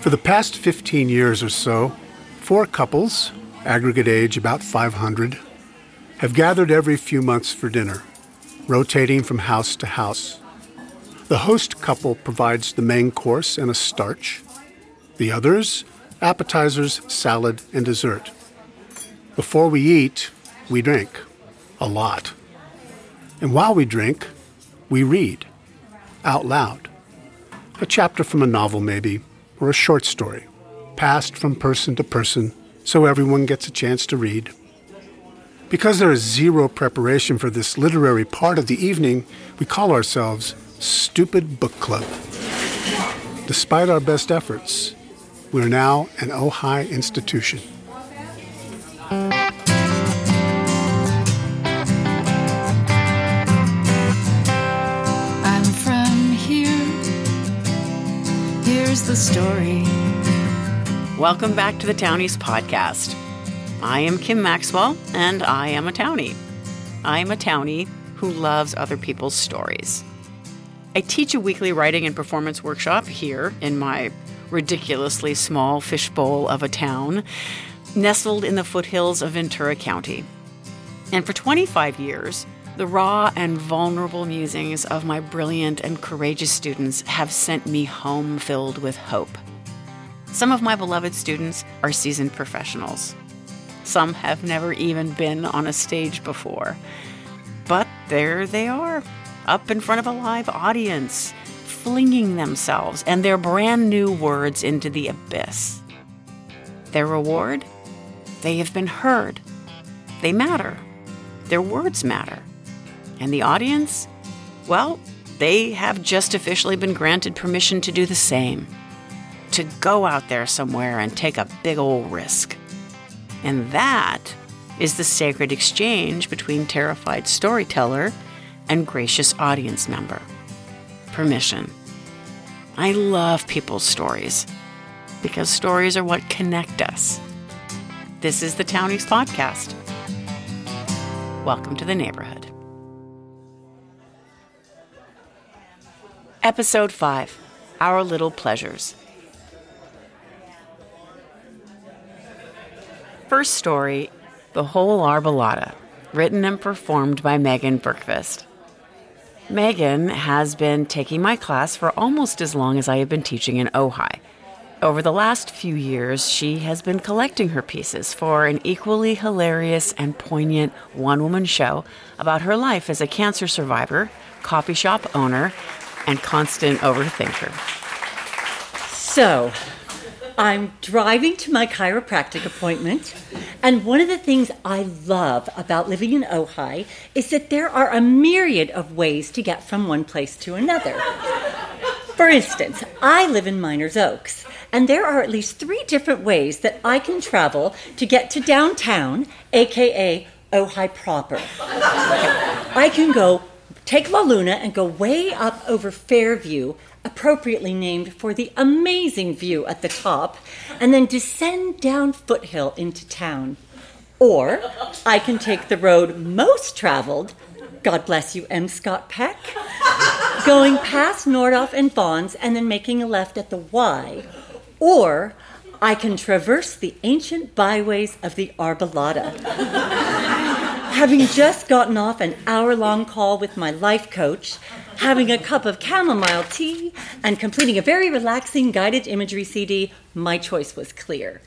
For the past 15 years or so, four couples, aggregate age about 500, have gathered every few months for dinner, rotating from house to house. The host couple provides the main course and a starch. The others, appetizers, salad, and dessert. Before we eat, we drink. A lot. And while we drink, we read. Out loud. A chapter from a novel, maybe, or a short story, passed from person to person so everyone gets a chance to read. Because there is zero preparation for this literary part of the evening, we call ourselves Stupid Book Club. Despite our best efforts, we're now an Ojai institution. The story. Welcome back to the Townies podcast. I am Kim Maxwell, and I am a Townie. I am a Townie who loves other people's stories. I teach a weekly writing and performance workshop here in my ridiculously small fishbowl of a town, nestled in the foothills of Ventura County. And for 25 years, the raw and vulnerable musings of my brilliant and courageous students have sent me home filled with hope. Some of my beloved students are seasoned professionals. Some have never even been on a stage before. But there they are, up in front of a live audience, flinging themselves and their brand new words into the abyss. Their reward? They have been heard. They matter. Their words matter. And the audience? Well, they have just officially been granted permission to do the same. To go out there somewhere and take a big old risk. And that is the sacred exchange between terrified storyteller and gracious audience member. Permission. I love people's stories because stories are what connect us. This is the Townies Podcast. Welcome to the neighborhood. Episode 5 Our Little Pleasures. First story The Whole Arbolada, written and performed by Megan Berkvist. Megan has been taking my class for almost as long as I have been teaching in Ojai. Over the last few years, she has been collecting her pieces for an equally hilarious and poignant one woman show about her life as a cancer survivor, coffee shop owner, and constant overthinker. So, I'm driving to my chiropractic appointment, and one of the things I love about living in Ojai is that there are a myriad of ways to get from one place to another. For instance, I live in Meiners Oaks, and there are at least three different ways that I can travel to get to downtown, aka Ojai proper. I can go take La Luna and go way up over Fairview, appropriately named for the amazing view at the top, and then descend down Foothill into town. Or I can take the road most traveled, God bless you, M. Scott Peck, going past Nordhoff and Vons and then making a left at the Y. Or I can traverse the ancient byways of the Arbolada. Having just gotten off an hour long call with my life coach, having a cup of chamomile tea, and completing a very relaxing guided imagery CD, my choice was clear.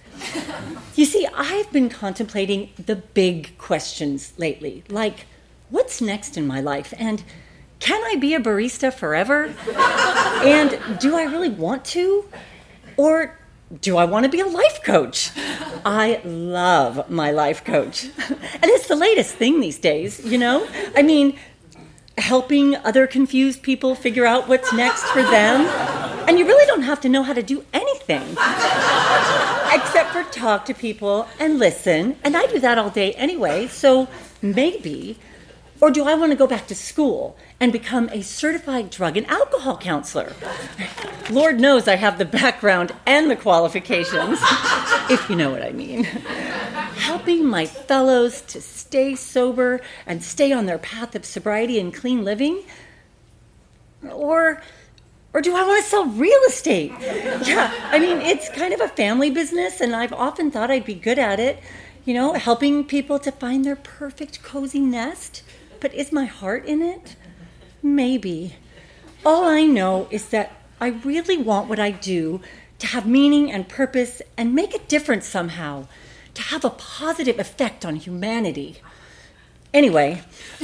You see, I've been contemplating the big questions lately, like what's next in my life? And can I be a barista forever? And do I really want to? Or do I want to be a life coach? I love my life coach. And it's the latest thing these days, you know? I mean, helping other confused people figure out what's next for them. And you really don't have to know how to do anything except for talk to people and listen. And I do that all day anyway, so maybe. Or do I want to go back to school and become a certified drug and alcohol counselor? Lord knows I have the background and the qualifications, if you know what I mean. Helping my fellows to stay sober and stay on their path of sobriety and clean living? Or or do I want to sell real estate? Yeah, I mean, it's kind of a family business, and I've often thought I'd be good at it, you know, helping people to find their perfect cozy nest. But is my heart in it? Maybe. All I know is that I really want what I do to have meaning and purpose and make a difference somehow, to have a positive effect on humanity. Anyway,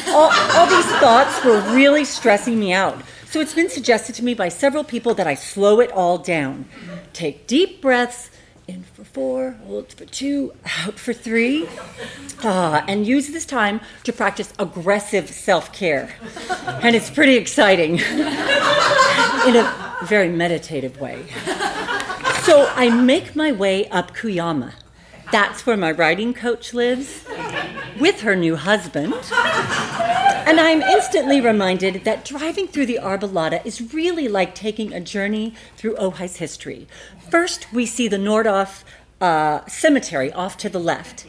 all, all these thoughts were really stressing me out. So it's been suggested to me by several people that I slow it all down. Take deep breaths, in for four, hold for two, out for three, uh, and use this time to practice aggressive self care. And it's pretty exciting in a very meditative way. So I make my way up Cuyama. That's where my riding coach lives with her new husband. And I'm instantly reminded that driving through the Arbolada is really like taking a journey through Ojai's history. First, we see the Nordhoff uh, Cemetery off to the left.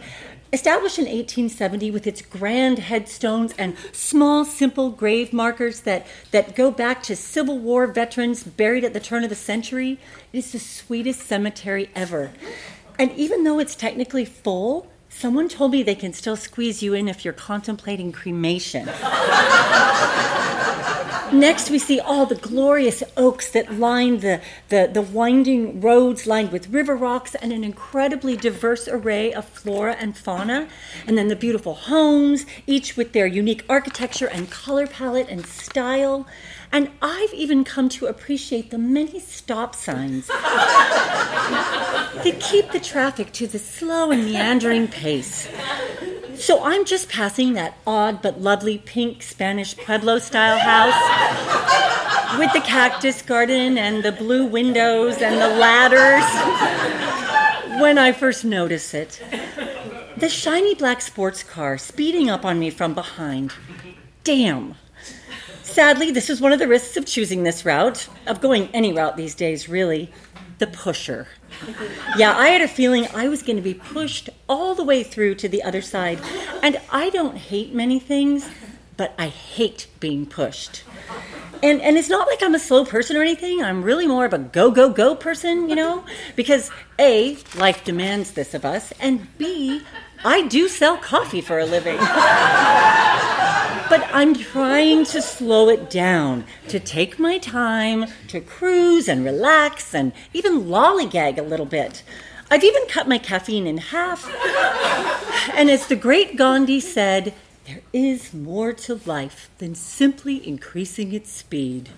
Established in 1870 with its grand headstones and small, simple grave markers that, that go back to Civil War veterans buried at the turn of the century, it is the sweetest cemetery ever. And even though it's technically full, Someone told me they can still squeeze you in if you're contemplating cremation. Next, we see all the glorious oaks that line the, the, the, winding roads lined with river rocks and an incredibly diverse array of flora and fauna. And then the beautiful homes, each with their unique architecture and color palette and style. And I've even come to appreciate the many stop signs that keep the traffic to the slow and meandering pace. So I'm just passing that odd but lovely pink Spanish Pueblo style house with the cactus garden and the blue windows and the ladders when I first notice it. The shiny black sports car speeding up on me from behind. Damn. Sadly, this is one of the risks of choosing this route, of going any route these days, really the pusher. Yeah, I had a feeling I was going to be pushed all the way through to the other side. And I don't hate many things, but I hate being pushed. And, and it's not like I'm a slow person or anything. I'm really more of a go, go, go person, you know? Because A, life demands this of us, and B, I do sell coffee for a living. but I'm trying to slow it down, to take my time, to cruise and relax and even lollygag a little bit. I've even cut my caffeine in half. And as the great Gandhi said, there is more to life than simply increasing its speed.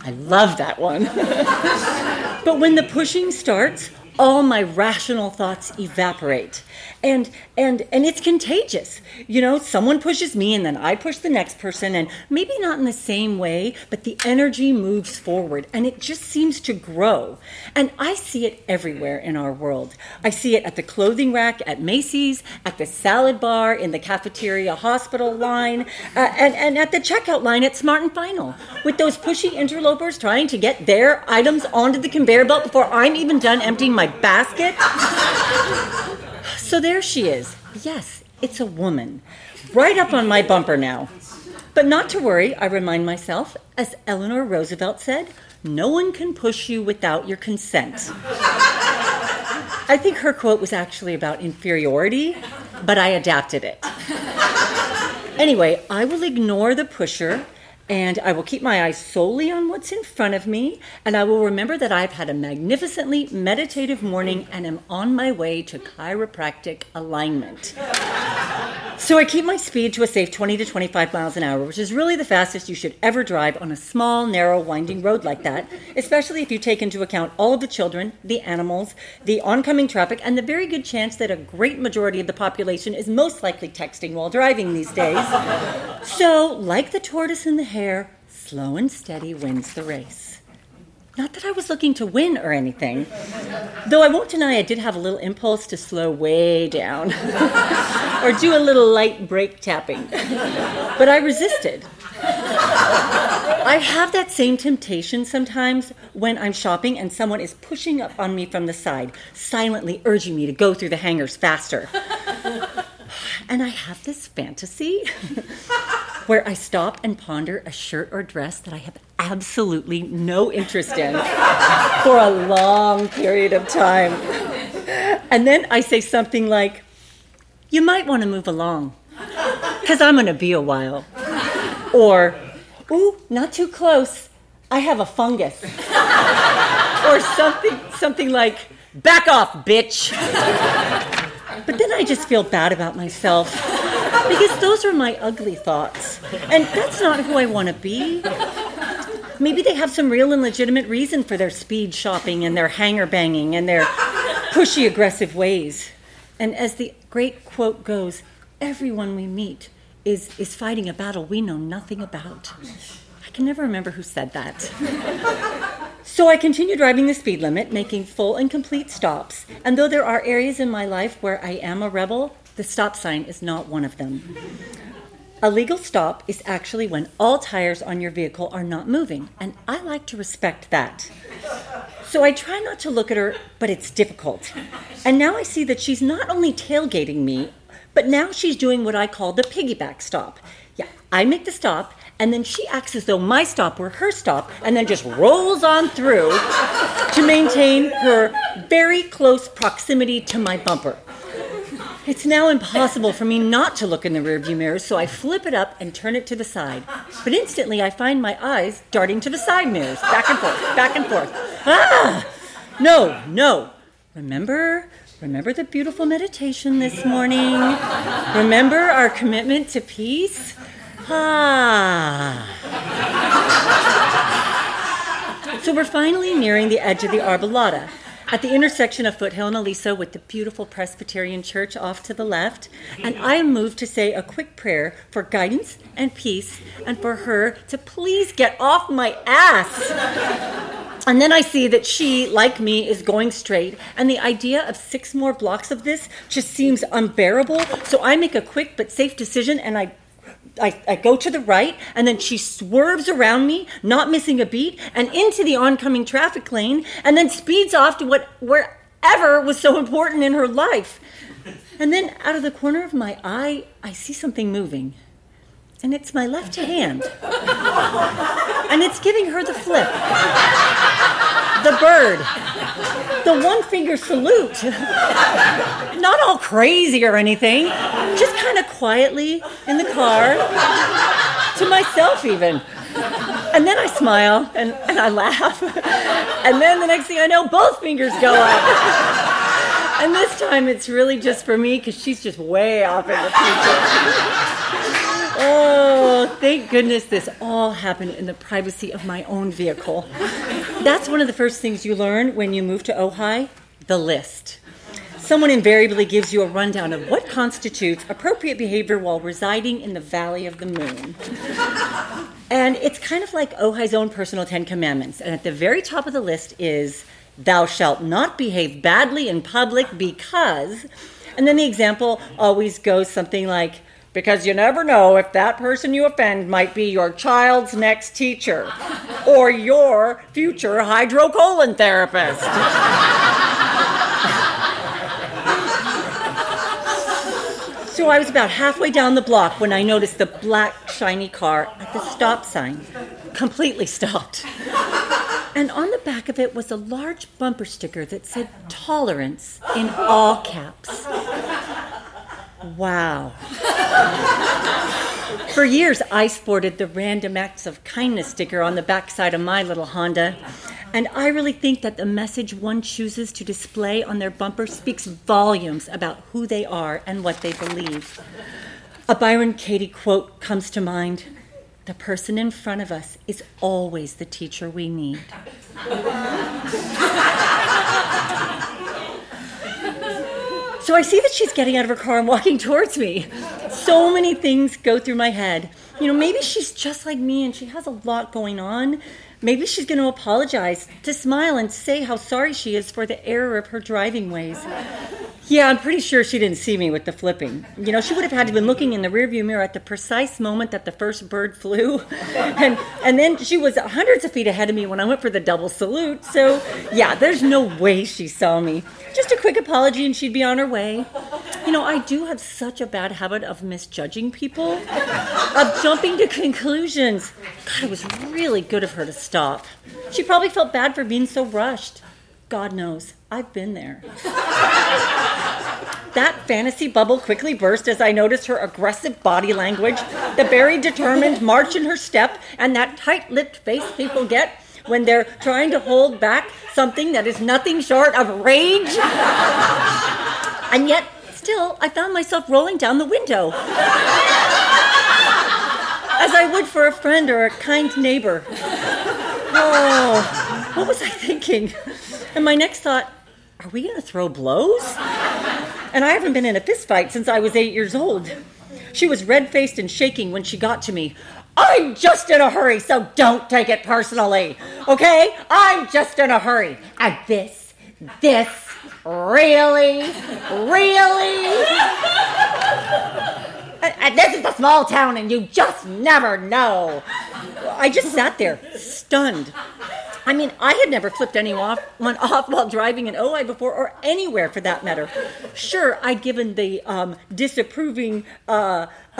I love that one. but when the pushing starts, all my rational thoughts evaporate and and and it's contagious. You know someone pushes me and then i push the next person and maybe not in the same way but the energy moves forward and it just seems to grow. And i see it everywhere in our world. I see it at the clothing rack at macy's at the salad bar in the cafeteria hospital line uh, and, and at the checkout line at smart and final with those pushy interlopers trying to get their items onto the conveyor belt before i'm even done emptying my basket so there she is. Yes, it's a woman. Right up on my bumper now. But not to worry, I remind myself, as Eleanor Roosevelt said, no one can push you without your consent. I think her quote was actually about inferiority, but I adapted it. Anyway, I will ignore the pusher and I will keep my eyes solely on what's in front of me, and I will remember that I've had a magnificently meditative morning and am on my way to chiropractic alignment. So I keep my speed to a safe 20 to 25 miles an hour, which is really the fastest you should ever drive on a small, narrow, winding road like that, especially if you take into account all of the children, the animals, the oncoming traffic, and the very good chance that a great majority of the population is most likely texting while driving these days. So, like the tortoise and the hare, slow and steady wins the race. Not that I was looking to win or anything, though I won't deny I did have a little impulse to slow way down or do a little light brake tapping. But I resisted. I have that same temptation sometimes when I'm shopping and someone is pushing up on me from the side, silently urging me to go through the hangers faster. And I have this fantasy where I stop and ponder a shirt or dress that I have absolutely no interest in for a long period of time. And then I say something like, You might want to move along, because I'm going to be a while. Or, Ooh, not too close. I have a fungus. or something, something like, Back off, bitch. But then I just feel bad about myself because those are my ugly thoughts. And that's not who I want to be. Maybe they have some real and legitimate reason for their speed shopping and their hanger banging and their pushy aggressive ways. And as the great quote goes, everyone we meet is, is fighting a battle we know nothing about. I can never remember who said that. So I continue driving the speed limit, making full and complete stops. And though there are areas in my life where I am a rebel, the stop sign is not one of them. A legal stop is actually when all tires on your vehicle are not moving, and I like to respect that. So I try not to look at her, but it's difficult. And now I see that she's not only tailgating me, but now she's doing what I call the piggyback stop. Yeah, I make the stop, and then she acts as though my stop were her stop, and then just rolls on through to maintain her very close proximity to my bumper. It's now impossible for me not to look in the rearview mirror, so I flip it up and turn it to the side. But instantly I find my eyes darting to the side mirrors, back and forth, back and forth. Ah! No, no. Remember, remember the beautiful meditation this morning? Remember our commitment to peace? Ah. So we're finally nearing the edge of the Arbolada. At the intersection of Foothill and Aliso with the beautiful Presbyterian Church off to the left, and I am moved to say a quick prayer for guidance and peace and for her to please get off my ass. And then I see that she, like me, is going straight, and the idea of six more blocks of this just seems unbearable. So I make a quick but safe decision and I I, I, go to the right, and then she swerves around me, not missing a beat, and into the oncoming traffic lane, and then speeds off to what wherever was so important in her life. And then out of the corner of my eye, I see something moving. And it's my left hand. And it's giving her the flip. The bird. The one finger salute. Not all crazy or anything. Just kind of quietly in the car. To myself, even. And then I smile and, and I laugh. And then the next thing I know, both fingers go up. And this time it's really just for me because she's just way off in the future. Oh, thank goodness this all happened in the privacy of my own vehicle. That's one of the first things you learn when you move to Ojai the list. Someone invariably gives you a rundown of what constitutes appropriate behavior while residing in the Valley of the Moon. And it's kind of like Ojai's own personal Ten Commandments. And at the very top of the list is, Thou shalt not behave badly in public because. And then the example always goes something like, because you never know if that person you offend might be your child's next teacher or your future hydrocolon therapist. so I was about halfway down the block when I noticed the black, shiny car at the stop sign, completely stopped. And on the back of it was a large bumper sticker that said tolerance in all caps. Wow. For years, I sported the random acts of kindness sticker on the backside of my little Honda. And I really think that the message one chooses to display on their bumper speaks volumes about who they are and what they believe. A Byron Katie quote comes to mind The person in front of us is always the teacher we need. So I see that she's getting out of her car and walking towards me. So many things go through my head. You know, maybe she's just like me and she has a lot going on. Maybe she's going to apologize, to smile and say how sorry she is for the error of her driving ways. Yeah, I'm pretty sure she didn't see me with the flipping. You know, she would have had to been looking in the rearview mirror at the precise moment that the first bird flew. And and then she was hundreds of feet ahead of me when I went for the double salute. So, yeah, there's no way she saw me. Just a quick apology and she'd be on her way. You know, I do have such a bad habit of misjudging people, of jumping to conclusions. God, it was really good of her to stop. She probably felt bad for being so rushed. God knows, I've been there. That fantasy bubble quickly burst as I noticed her aggressive body language, the very determined march in her step, and that tight lipped face people get when they're trying to hold back something that is nothing short of rage. and yet, still, I found myself rolling down the window. As I would for a friend or a kind neighbor. Oh, what was I thinking? And my next thought, are we going to throw blows? And I haven't been in a fistfight since I was eight years old. She was red faced and shaking when she got to me. I'm just in a hurry, so don't take it personally. Okay? I'm just in a hurry. And this, this, really, really. And this is a small town, and you just never know. I just sat there, stunned. I mean, I had never flipped anyone off, one off while driving in Ojai before, or anywhere for that matter. Sure, I'd given the um, disapproving, uh,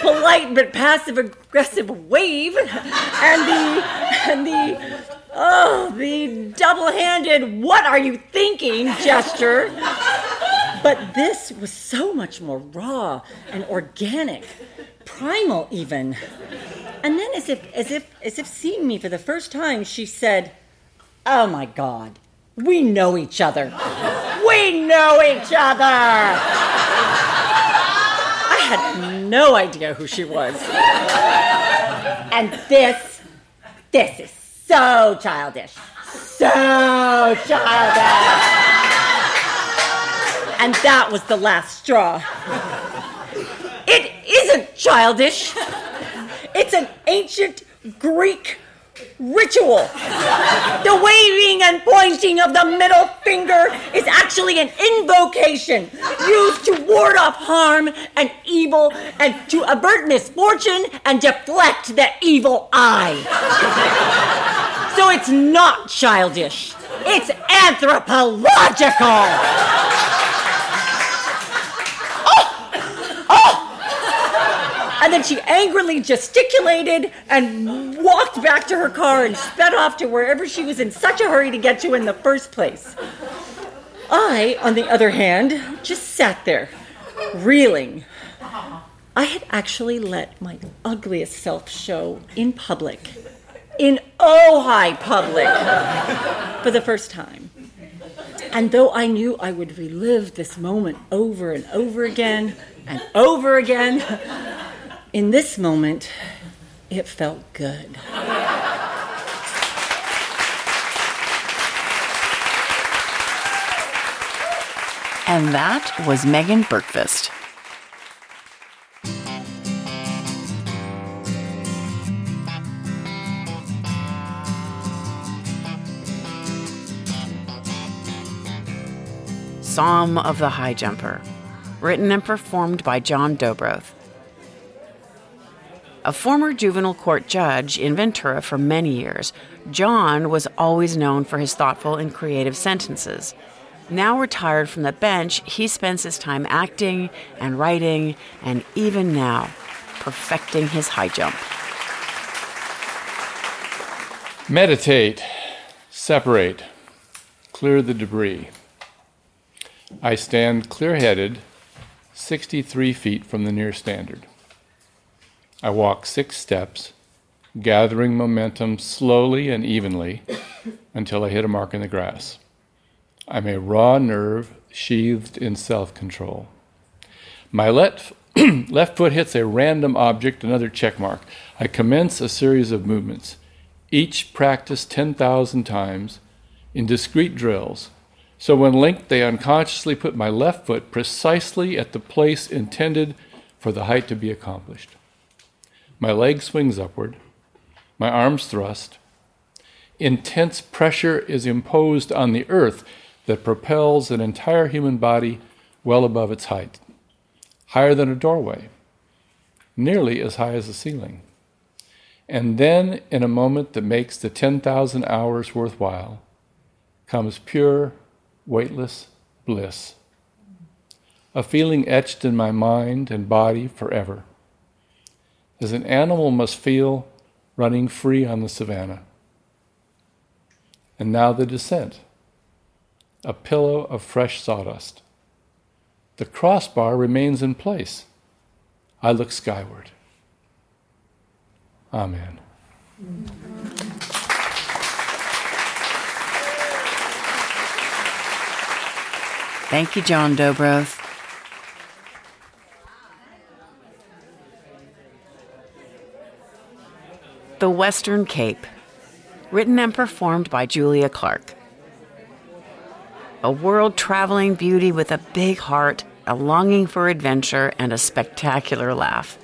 polite but passive aggressive wave, and the and the oh the double-handed "What are you thinking?" gesture. But this was so much more raw and organic, primal even. And then as if as if as if seeing me for the first time, she said, "Oh my god. We know each other. We know each other." I had no idea who she was. And this this is so childish. So childish. And that was the last straw. It isn't childish. It's an ancient Greek ritual. The waving and pointing of the middle finger is actually an invocation used to ward off harm and evil and to avert misfortune and deflect the evil eye. So it's not childish, it's anthropological. And then she angrily gesticulated and walked back to her car and sped off to wherever she was in such a hurry to get to in the first place. I, on the other hand, just sat there, reeling. I had actually let my ugliest self show in public, in oh Ojai public, for the first time. And though I knew I would relive this moment over and over again and over again, in this moment, it felt good. And that was Megan Berkvist. Psalm of the High Jumper, written and performed by John Dobroth. A former juvenile court judge in Ventura for many years, John was always known for his thoughtful and creative sentences. Now retired from the bench, he spends his time acting and writing, and even now, perfecting his high jump. Meditate, separate, clear the debris. I stand clear headed, 63 feet from the near standard. I walk six steps, gathering momentum slowly and evenly until I hit a mark in the grass. I'm a raw nerve sheathed in self control. My left, left foot hits a random object, another check mark. I commence a series of movements, each practiced 10,000 times in discrete drills. So when linked, they unconsciously put my left foot precisely at the place intended for the height to be accomplished. My leg swings upward, my arms thrust. Intense pressure is imposed on the earth that propels an entire human body well above its height, higher than a doorway, nearly as high as the ceiling. And then, in a moment that makes the 10,000 hours worthwhile, comes pure, weightless bliss. a feeling etched in my mind and body forever, as an animal must feel running free on the savannah. And now the descent, a pillow of fresh sawdust. The crossbar remains in place. I look skyward. Amen. Thank you, John Dobroth. The Western Cape, written and performed by Julia Clark. A world traveling beauty with a big heart, a longing for adventure, and a spectacular laugh.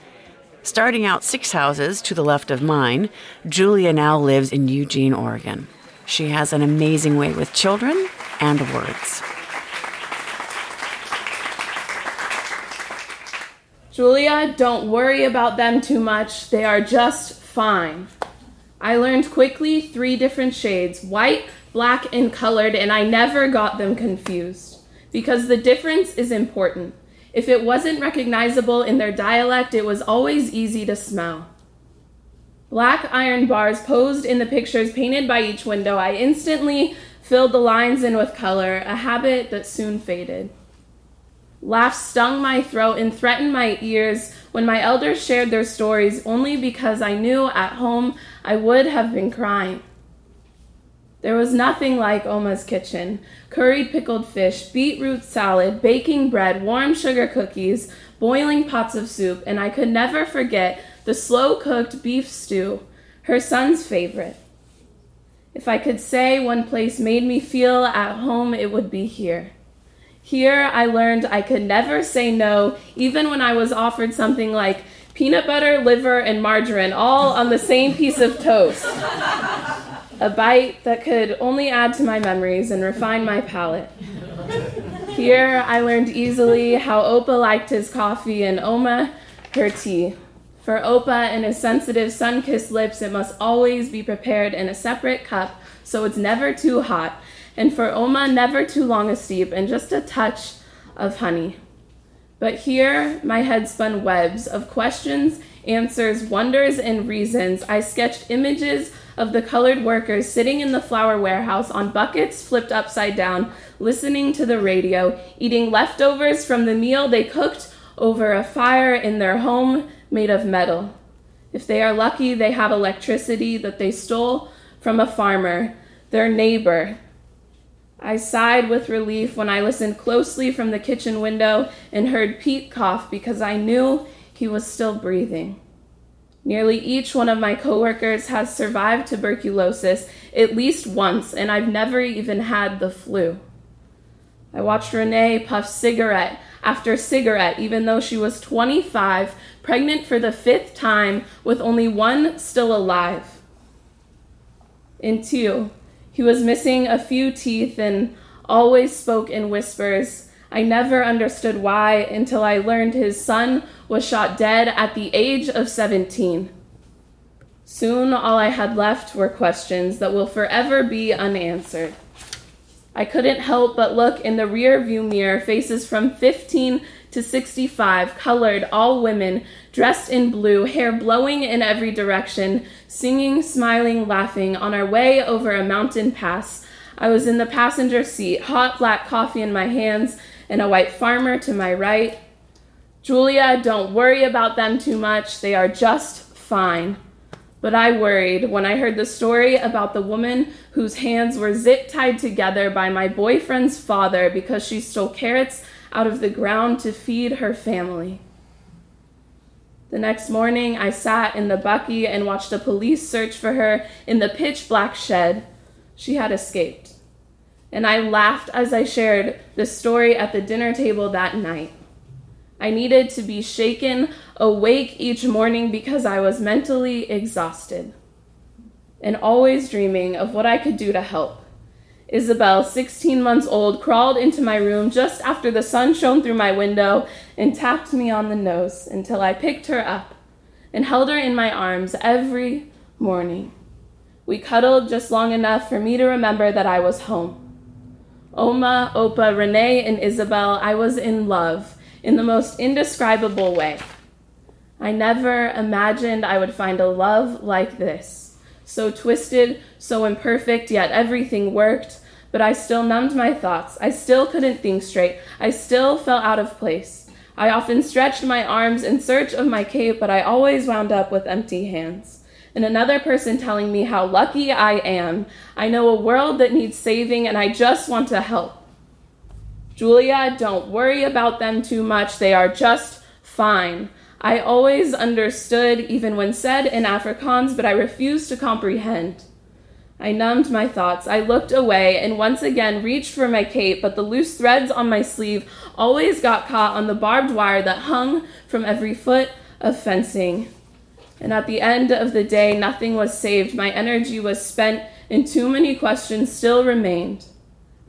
Starting out six houses to the left of mine, Julia now lives in Eugene, Oregon. She has an amazing way with children and words. Julia, don't worry about them too much. They are just fine. I learned quickly three different shades white, black, and colored, and I never got them confused. Because the difference is important. If it wasn't recognizable in their dialect, it was always easy to smell. Black iron bars posed in the pictures painted by each window, I instantly filled the lines in with color, a habit that soon faded. Laughs stung my throat and threatened my ears when my elders shared their stories only because I knew at home I would have been crying. There was nothing like Oma's kitchen curried pickled fish, beetroot salad, baking bread, warm sugar cookies, boiling pots of soup, and I could never forget the slow cooked beef stew, her son's favorite. If I could say one place made me feel at home, it would be here. Here I learned I could never say no, even when I was offered something like peanut butter, liver, and margarine all on the same piece of toast. A bite that could only add to my memories and refine my palate. Here I learned easily how Opa liked his coffee and Oma her tea. For Opa and his sensitive sun kissed lips, it must always be prepared in a separate cup so it's never too hot and for Oma, never too long a steep, and just a touch of honey. But here my head spun webs of questions, answers, wonders, and reasons. I sketched images of the colored workers sitting in the flour warehouse on buckets flipped upside down, listening to the radio, eating leftovers from the meal they cooked over a fire in their home made of metal. If they are lucky, they have electricity that they stole from a farmer, their neighbor, I sighed with relief when I listened closely from the kitchen window and heard Pete cough because I knew he was still breathing. Nearly each one of my coworkers has survived tuberculosis at least once, and I've never even had the flu. I watched Renee puff cigarette after cigarette, even though she was 25, pregnant for the fifth time, with only one still alive. In two, he was missing a few teeth and always spoke in whispers. I never understood why until I learned his son was shot dead at the age of 17. Soon, all I had left were questions that will forever be unanswered. I couldn't help but look in the rear view mirror, faces from 15 to 65, colored, all women, dressed in blue, hair blowing in every direction, singing, smiling, laughing, on our way over a mountain pass. I was in the passenger seat, hot black coffee in my hands, and a white farmer to my right. Julia, don't worry about them too much. They are just fine. But I worried when I heard the story about the woman whose hands were zip tied together by my boyfriend's father because she stole carrots out of the ground to feed her family. The next morning, I sat in the bakkie and watched the police search for her in the pitch black shed. She had escaped. And I laughed as I shared the story at the dinner table that night. I needed to be shaken awake each morning because I was mentally exhausted and always dreaming of what I could do to help. Isabel, 16 months old, crawled into my room just after the sun shone through my window and tapped me on the nose until I picked her up and held her in my arms every morning. We cuddled just long enough for me to remember that I was home. Oma, Opa, Renee, and Isabel, I was in love, in the most indescribable way. I never imagined I would find a love like this. So twisted, so imperfect, yet everything worked, but I still numbed my thoughts. I still couldn't think straight. I still felt out of place. I often stretched my arms in search of my cape, but I always wound up with empty hands. And another person telling me how lucky I am. I know a world that needs saving, and I just want to help. Julia, don't worry about them too much. They are just fine. I always understood, even when said in Afrikaans, but I refused to comprehend. I numbed my thoughts. I looked away and once again reached for my cape, but the loose threads on my sleeve always got caught on the barbed wire that hung from every foot of fencing. And at the end of the day, nothing was saved. My energy was spent, and too many questions still remained.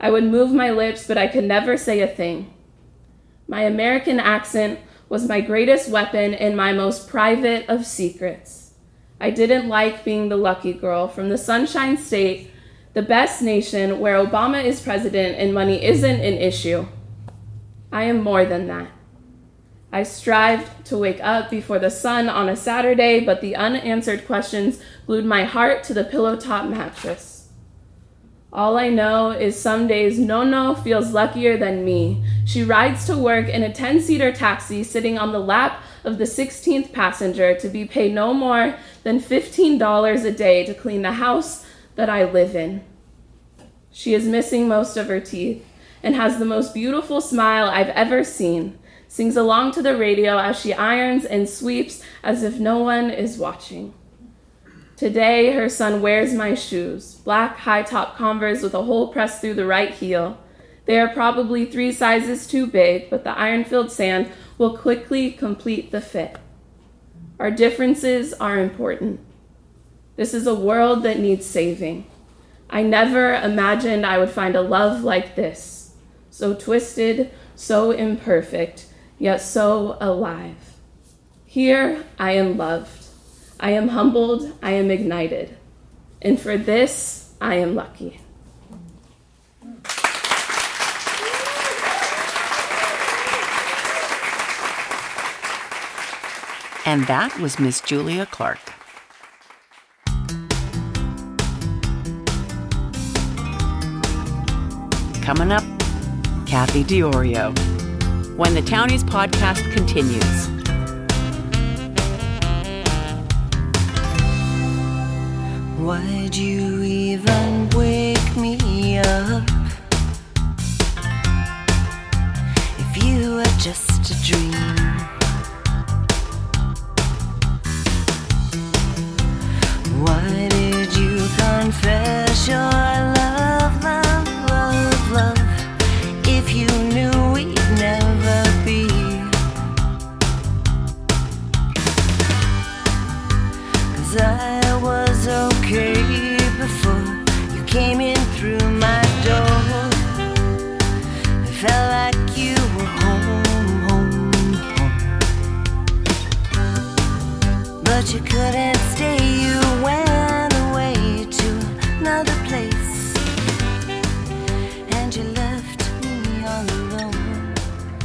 I would move my lips, but I could never say a thing. My American accent was my greatest weapon and my most private of secrets. I didn't like being the lucky girl from the Sunshine State, the best nation where Obama is president and money isn't an issue. I am more than that. I strived to wake up before the sun on a Saturday, but the unanswered questions glued my heart to the pillow top mattress. All I know is some days Nono feels luckier than me. She rides to work in a 10 seater taxi sitting on the lap of the 16th passenger to be paid no more than $15 a day to clean the house that I live in. She is missing most of her teeth and has the most beautiful smile I've ever seen. Sings along to the radio as she irons and sweeps as if no one is watching. Today, her son wears my shoes, black high top Converse with a hole pressed through the right heel. They are probably three sizes too big, but the iron filled sand will quickly complete the fit. Our differences are important. This is a world that needs saving. I never imagined I would find a love like this, so twisted, so imperfect, yet so alive. Here I am loved. I am humbled, I am ignited. And for this, I am lucky. And that was Miss Julia Clark. Coming up, Kathy Diorio. When the Townies podcast continues. Why'd you even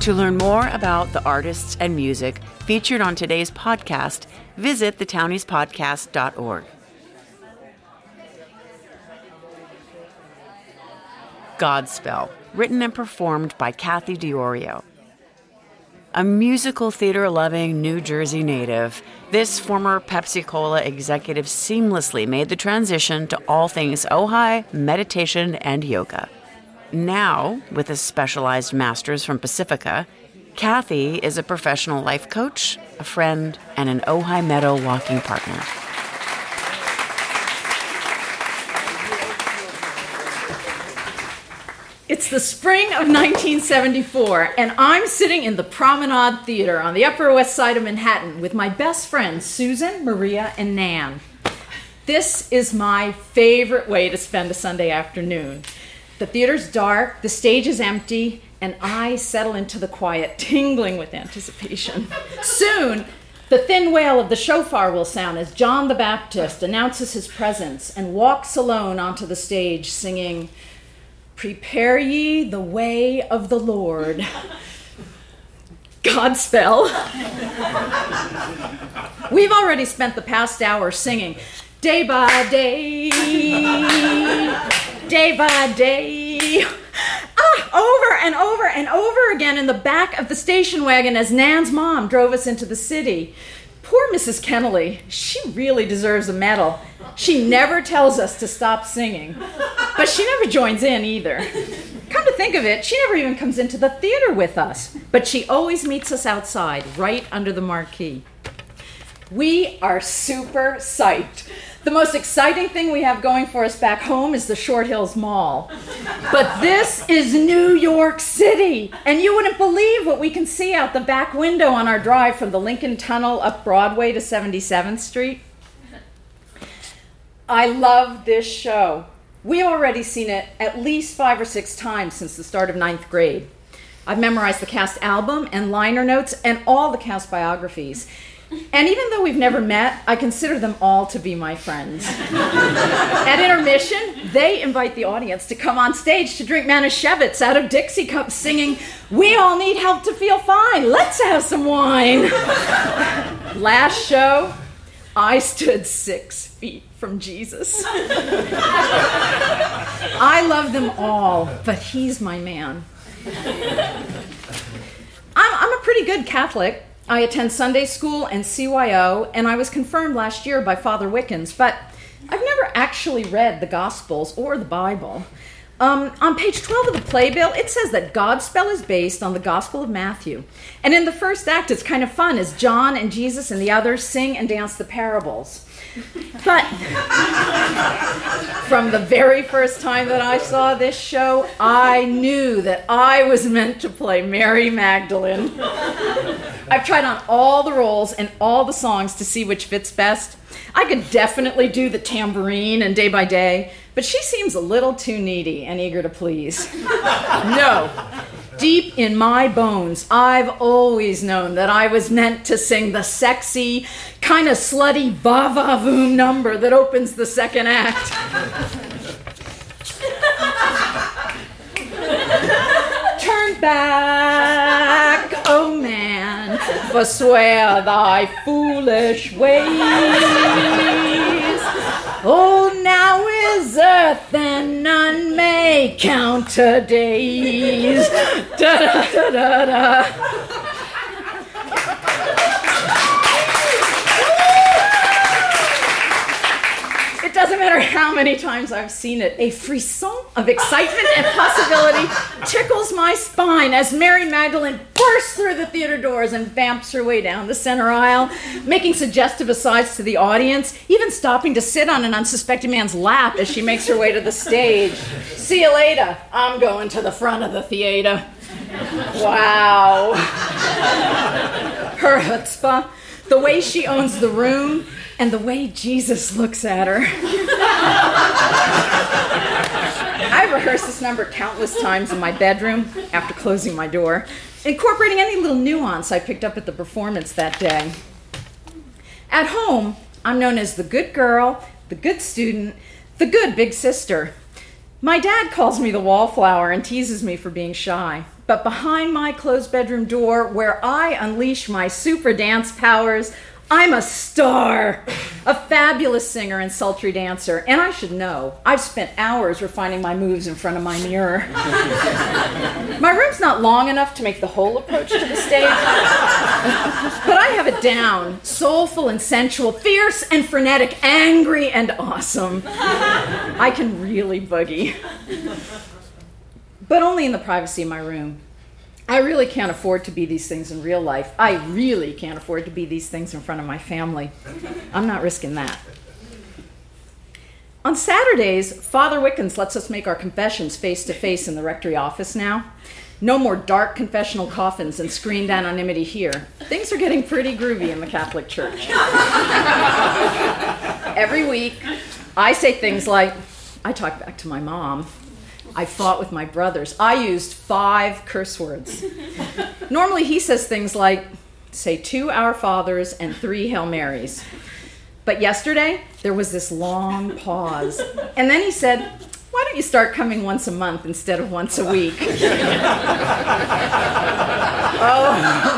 To learn more about the artists and music featured on today's podcast, visit thetowniespodcast.org. Godspell, written and performed by Kathy Diorio. A musical theater loving New Jersey native, this former Pepsi Cola executive seamlessly made the transition to all things Ojai, meditation, and yoga. Now, with a specialized master's from Pacifica, Kathy is a professional life coach, a friend, and an Ojai Meadow walking partner. It's the spring of 1974, and I'm sitting in the Promenade Theater on the Upper West Side of Manhattan with my best friends, Susan, Maria, and Nan. This is my favorite way to spend a Sunday afternoon. The theater's dark, the stage is empty, and I settle into the quiet, tingling with anticipation. Soon, the thin wail of the shofar will sound as John the Baptist announces his presence and walks alone onto the stage singing, Prepare ye the way of the Lord. Godspell. We've already spent the past hour singing day by day, day by day. Ah, over and over and over again in the back of the station wagon as Nan's mom drove us into the city. Poor Mrs. Kennelly, she really deserves a medal. She never tells us to stop singing, but she never joins in either. Come to think of it, she never even comes into the theater with us, but she always meets us outside, right under the marquee. We are super psyched. The most exciting thing we have going for us back home is the Short Hills Mall. But this is New York City, and you wouldn't believe what we can see out the back window on our drive from the Lincoln Tunnel up Broadway to 77th Street. I love this show. We've already seen it at least five or six times since the start of ninth grade. I've memorized the cast album and liner notes and all the cast biographies. And even though we've never met, I consider them all to be my friends. At intermission, they invite the audience to come on stage to drink Manischewitz out of Dixie cups, singing, We all need help to feel fine. Let's have some wine. Last show, I stood six feet from Jesus. I love them all, but he's my man. I'm, I'm a pretty good Catholic. I attend Sunday school and CYO, and I was confirmed last year by Father Wickens, but I've never actually read the Gospels or the Bible. Um, on page 12 of the playbill, it says that Godspell is based on the Gospel of Matthew. And in the first act, it's kind of fun as John and Jesus and the others sing and dance the parables. But from the very first time that I saw this show, I knew that I was meant to play Mary Magdalene. I've tried on all the roles and all the songs to see which fits best. I could definitely do the tambourine and day by day, but she seems a little too needy and eager to please. no. Deep in my bones, I've always known that I was meant to sing the sexy, kind of slutty va va voom number that opens the second act. Turn back, oh man, forswear thy foolish ways. Oh, now is earth and none may count her days. Da da da da da. Doesn't matter how many times I've seen it, a frisson of excitement and possibility tickles my spine as Mary Magdalene bursts through the theater doors and vamps her way down the center aisle, making suggestive asides to the audience, even stopping to sit on an unsuspecting man's lap as she makes her way to the stage. See you later. I'm going to the front of the theater. Wow. Her chutzpah, the way she owns the room, and the way Jesus looks at her. I've rehearsed this number countless times in my bedroom after closing my door, incorporating any little nuance I picked up at the performance that day. At home, I'm known as the good girl, the good student, the good big sister. My dad calls me the wallflower and teases me for being shy. But behind my closed bedroom door, where I unleash my super dance powers, I'm a star, a fabulous singer and sultry dancer, and I should know. I've spent hours refining my moves in front of my mirror. my room's not long enough to make the whole approach to the stage, but I have it down soulful and sensual, fierce and frenetic, angry and awesome. I can really boogie, but only in the privacy of my room. I really can't afford to be these things in real life. I really can't afford to be these things in front of my family. I'm not risking that. On Saturdays, Father Wickens lets us make our confessions face to face in the rectory office now. No more dark confessional coffins and screened anonymity here. Things are getting pretty groovy in the Catholic Church. Every week, I say things like, I talk back to my mom. I fought with my brothers. I used five curse words. Normally, he says things like, say two Our Fathers and three Hail Marys. But yesterday, there was this long pause. And then he said, Why don't you start coming once a month instead of once a week? oh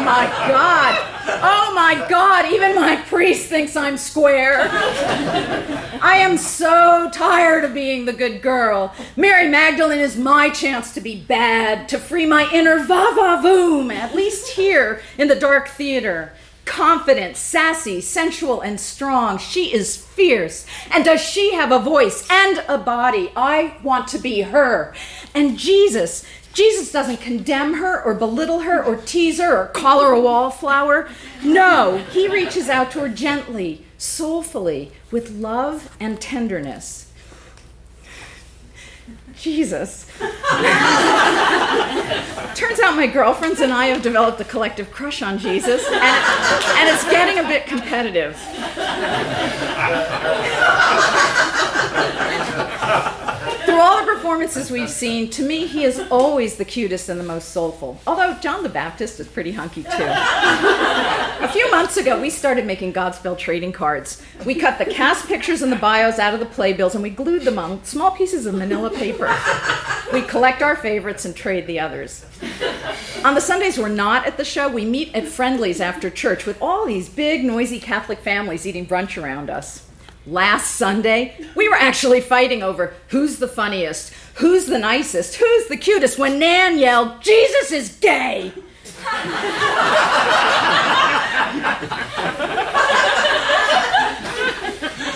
my God. Oh my God, even my priest thinks I'm square. I am so tired of being the good girl. Mary Magdalene is my chance to be bad, to free my inner va va voom, at least here in the dark theater. Confident, sassy, sensual, and strong. She is fierce. And does she have a voice and a body? I want to be her. And Jesus, Jesus doesn't condemn her or belittle her or tease her or call her a wallflower. No, he reaches out to her gently, soulfully, with love and tenderness. Jesus. Turns out my girlfriends and I have developed a collective crush on Jesus, and, and it's getting a bit competitive. Performances we've seen, to me, he is always the cutest and the most soulful. Although John the Baptist is pretty hunky too. A few months ago, we started making Godspell trading cards. We cut the cast pictures and the bios out of the playbills and we glued them on small pieces of manila paper. We collect our favorites and trade the others. On the Sundays we're not at the show, we meet at Friendly's after church with all these big, noisy Catholic families eating brunch around us. Last Sunday, we were actually fighting over who's the funniest, who's the nicest, who's the cutest when Nan yelled, Jesus is gay!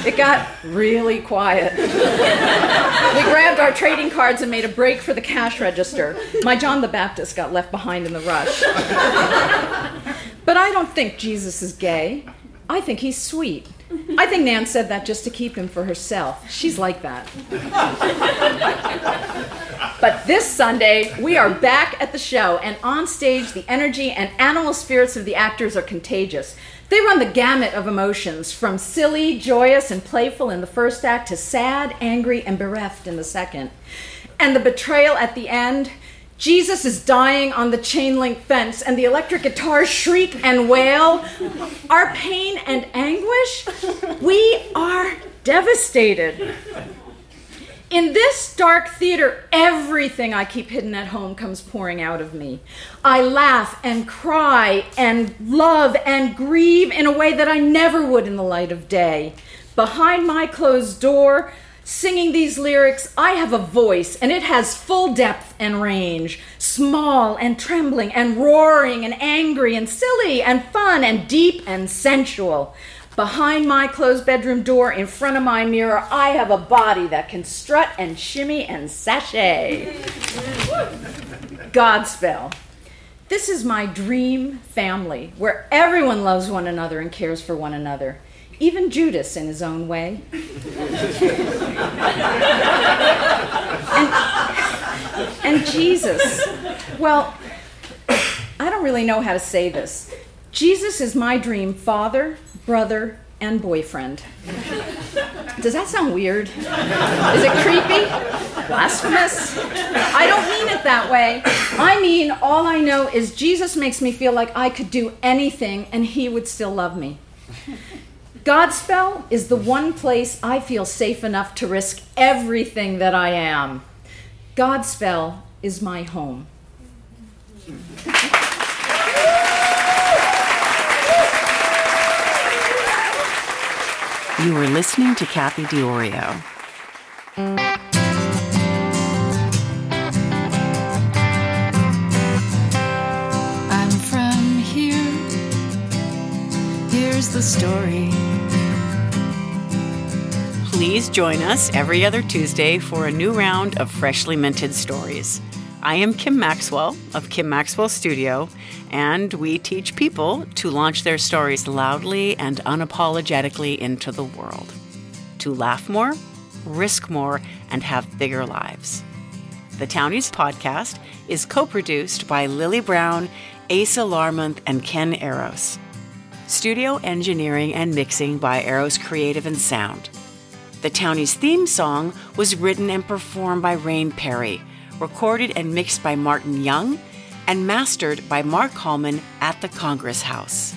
It got really quiet. we grabbed our trading cards and made a break for the cash register. My John the Baptist got left behind in the rush. but I don't think Jesus is gay. I think he's sweet. I think Nan said that just to keep him for herself. She's like that. but this Sunday, we are back at the show, and on stage, the energy and animal spirits of the actors are contagious. They run the gamut of emotions, from silly, joyous, and playful in the first act to sad, angry, and bereft in the second. And the betrayal at the end Jesus is dying on the chain link fence, and the electric guitars shriek and wail. Our pain and anguish, we are devastated. In this dark theater, everything I keep hidden at home comes pouring out of me. I laugh and cry and love and grieve in a way that I never would in the light of day. Behind my closed door, singing these lyrics, I have a voice and it has full depth and range, small and trembling and roaring and angry and silly and fun and deep and sensual. Behind my closed bedroom door, in front of my mirror, I have a body that can strut and shimmy and sashay. Godspell. This is my dream family where everyone loves one another and cares for one another even Judas in his own way. and, and Jesus, well, I don't really know how to say this. Jesus is my dream father, brother, and boyfriend. Does that sound weird? Is it creepy? Blasphemous? I don't mean it that way. I mean, all I know is Jesus makes me feel like I could do anything and he would still love me. Godspell is the one place I feel safe enough to risk everything that I am. Godspell is my home. You were listening to Kathy Diorio. I'm from here. Here's the story. Please join us every other Tuesday for a new round of freshly minted stories. I am Kim Maxwell of Kim Maxwell Studio, and we teach people to launch their stories loudly and unapologetically into the world. To laugh more, risk more, and have bigger lives. The Townies podcast is co produced by Lily Brown, Asa Larmonth, and Ken Eros. Studio engineering and mixing by Eros Creative and Sound. The Townies theme song was written and performed by Rain Perry, recorded and mixed by Martin Young, and mastered by Mark Hallman at the Congress House.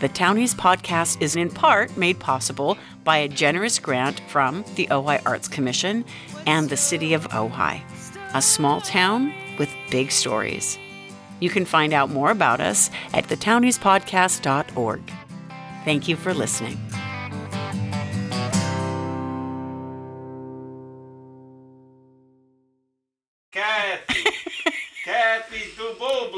The Townies podcast is in part made possible by a generous grant from the Ojai Arts Commission and the City of Ojai, a small town with big stories. You can find out more about us at thetowniespodcast.org. Thank you for listening.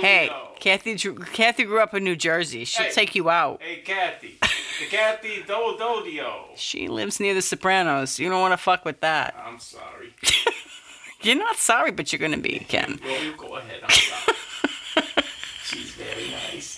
hey. Kathy, Kathy grew up in New Jersey. She'll hey, take you out. Hey, Kathy. Kathy Dododio. She lives near the Sopranos. You don't want to fuck with that. I'm sorry. you're not sorry, but you're going to be, Ken. well, go ahead. I'm sorry. She's very nice.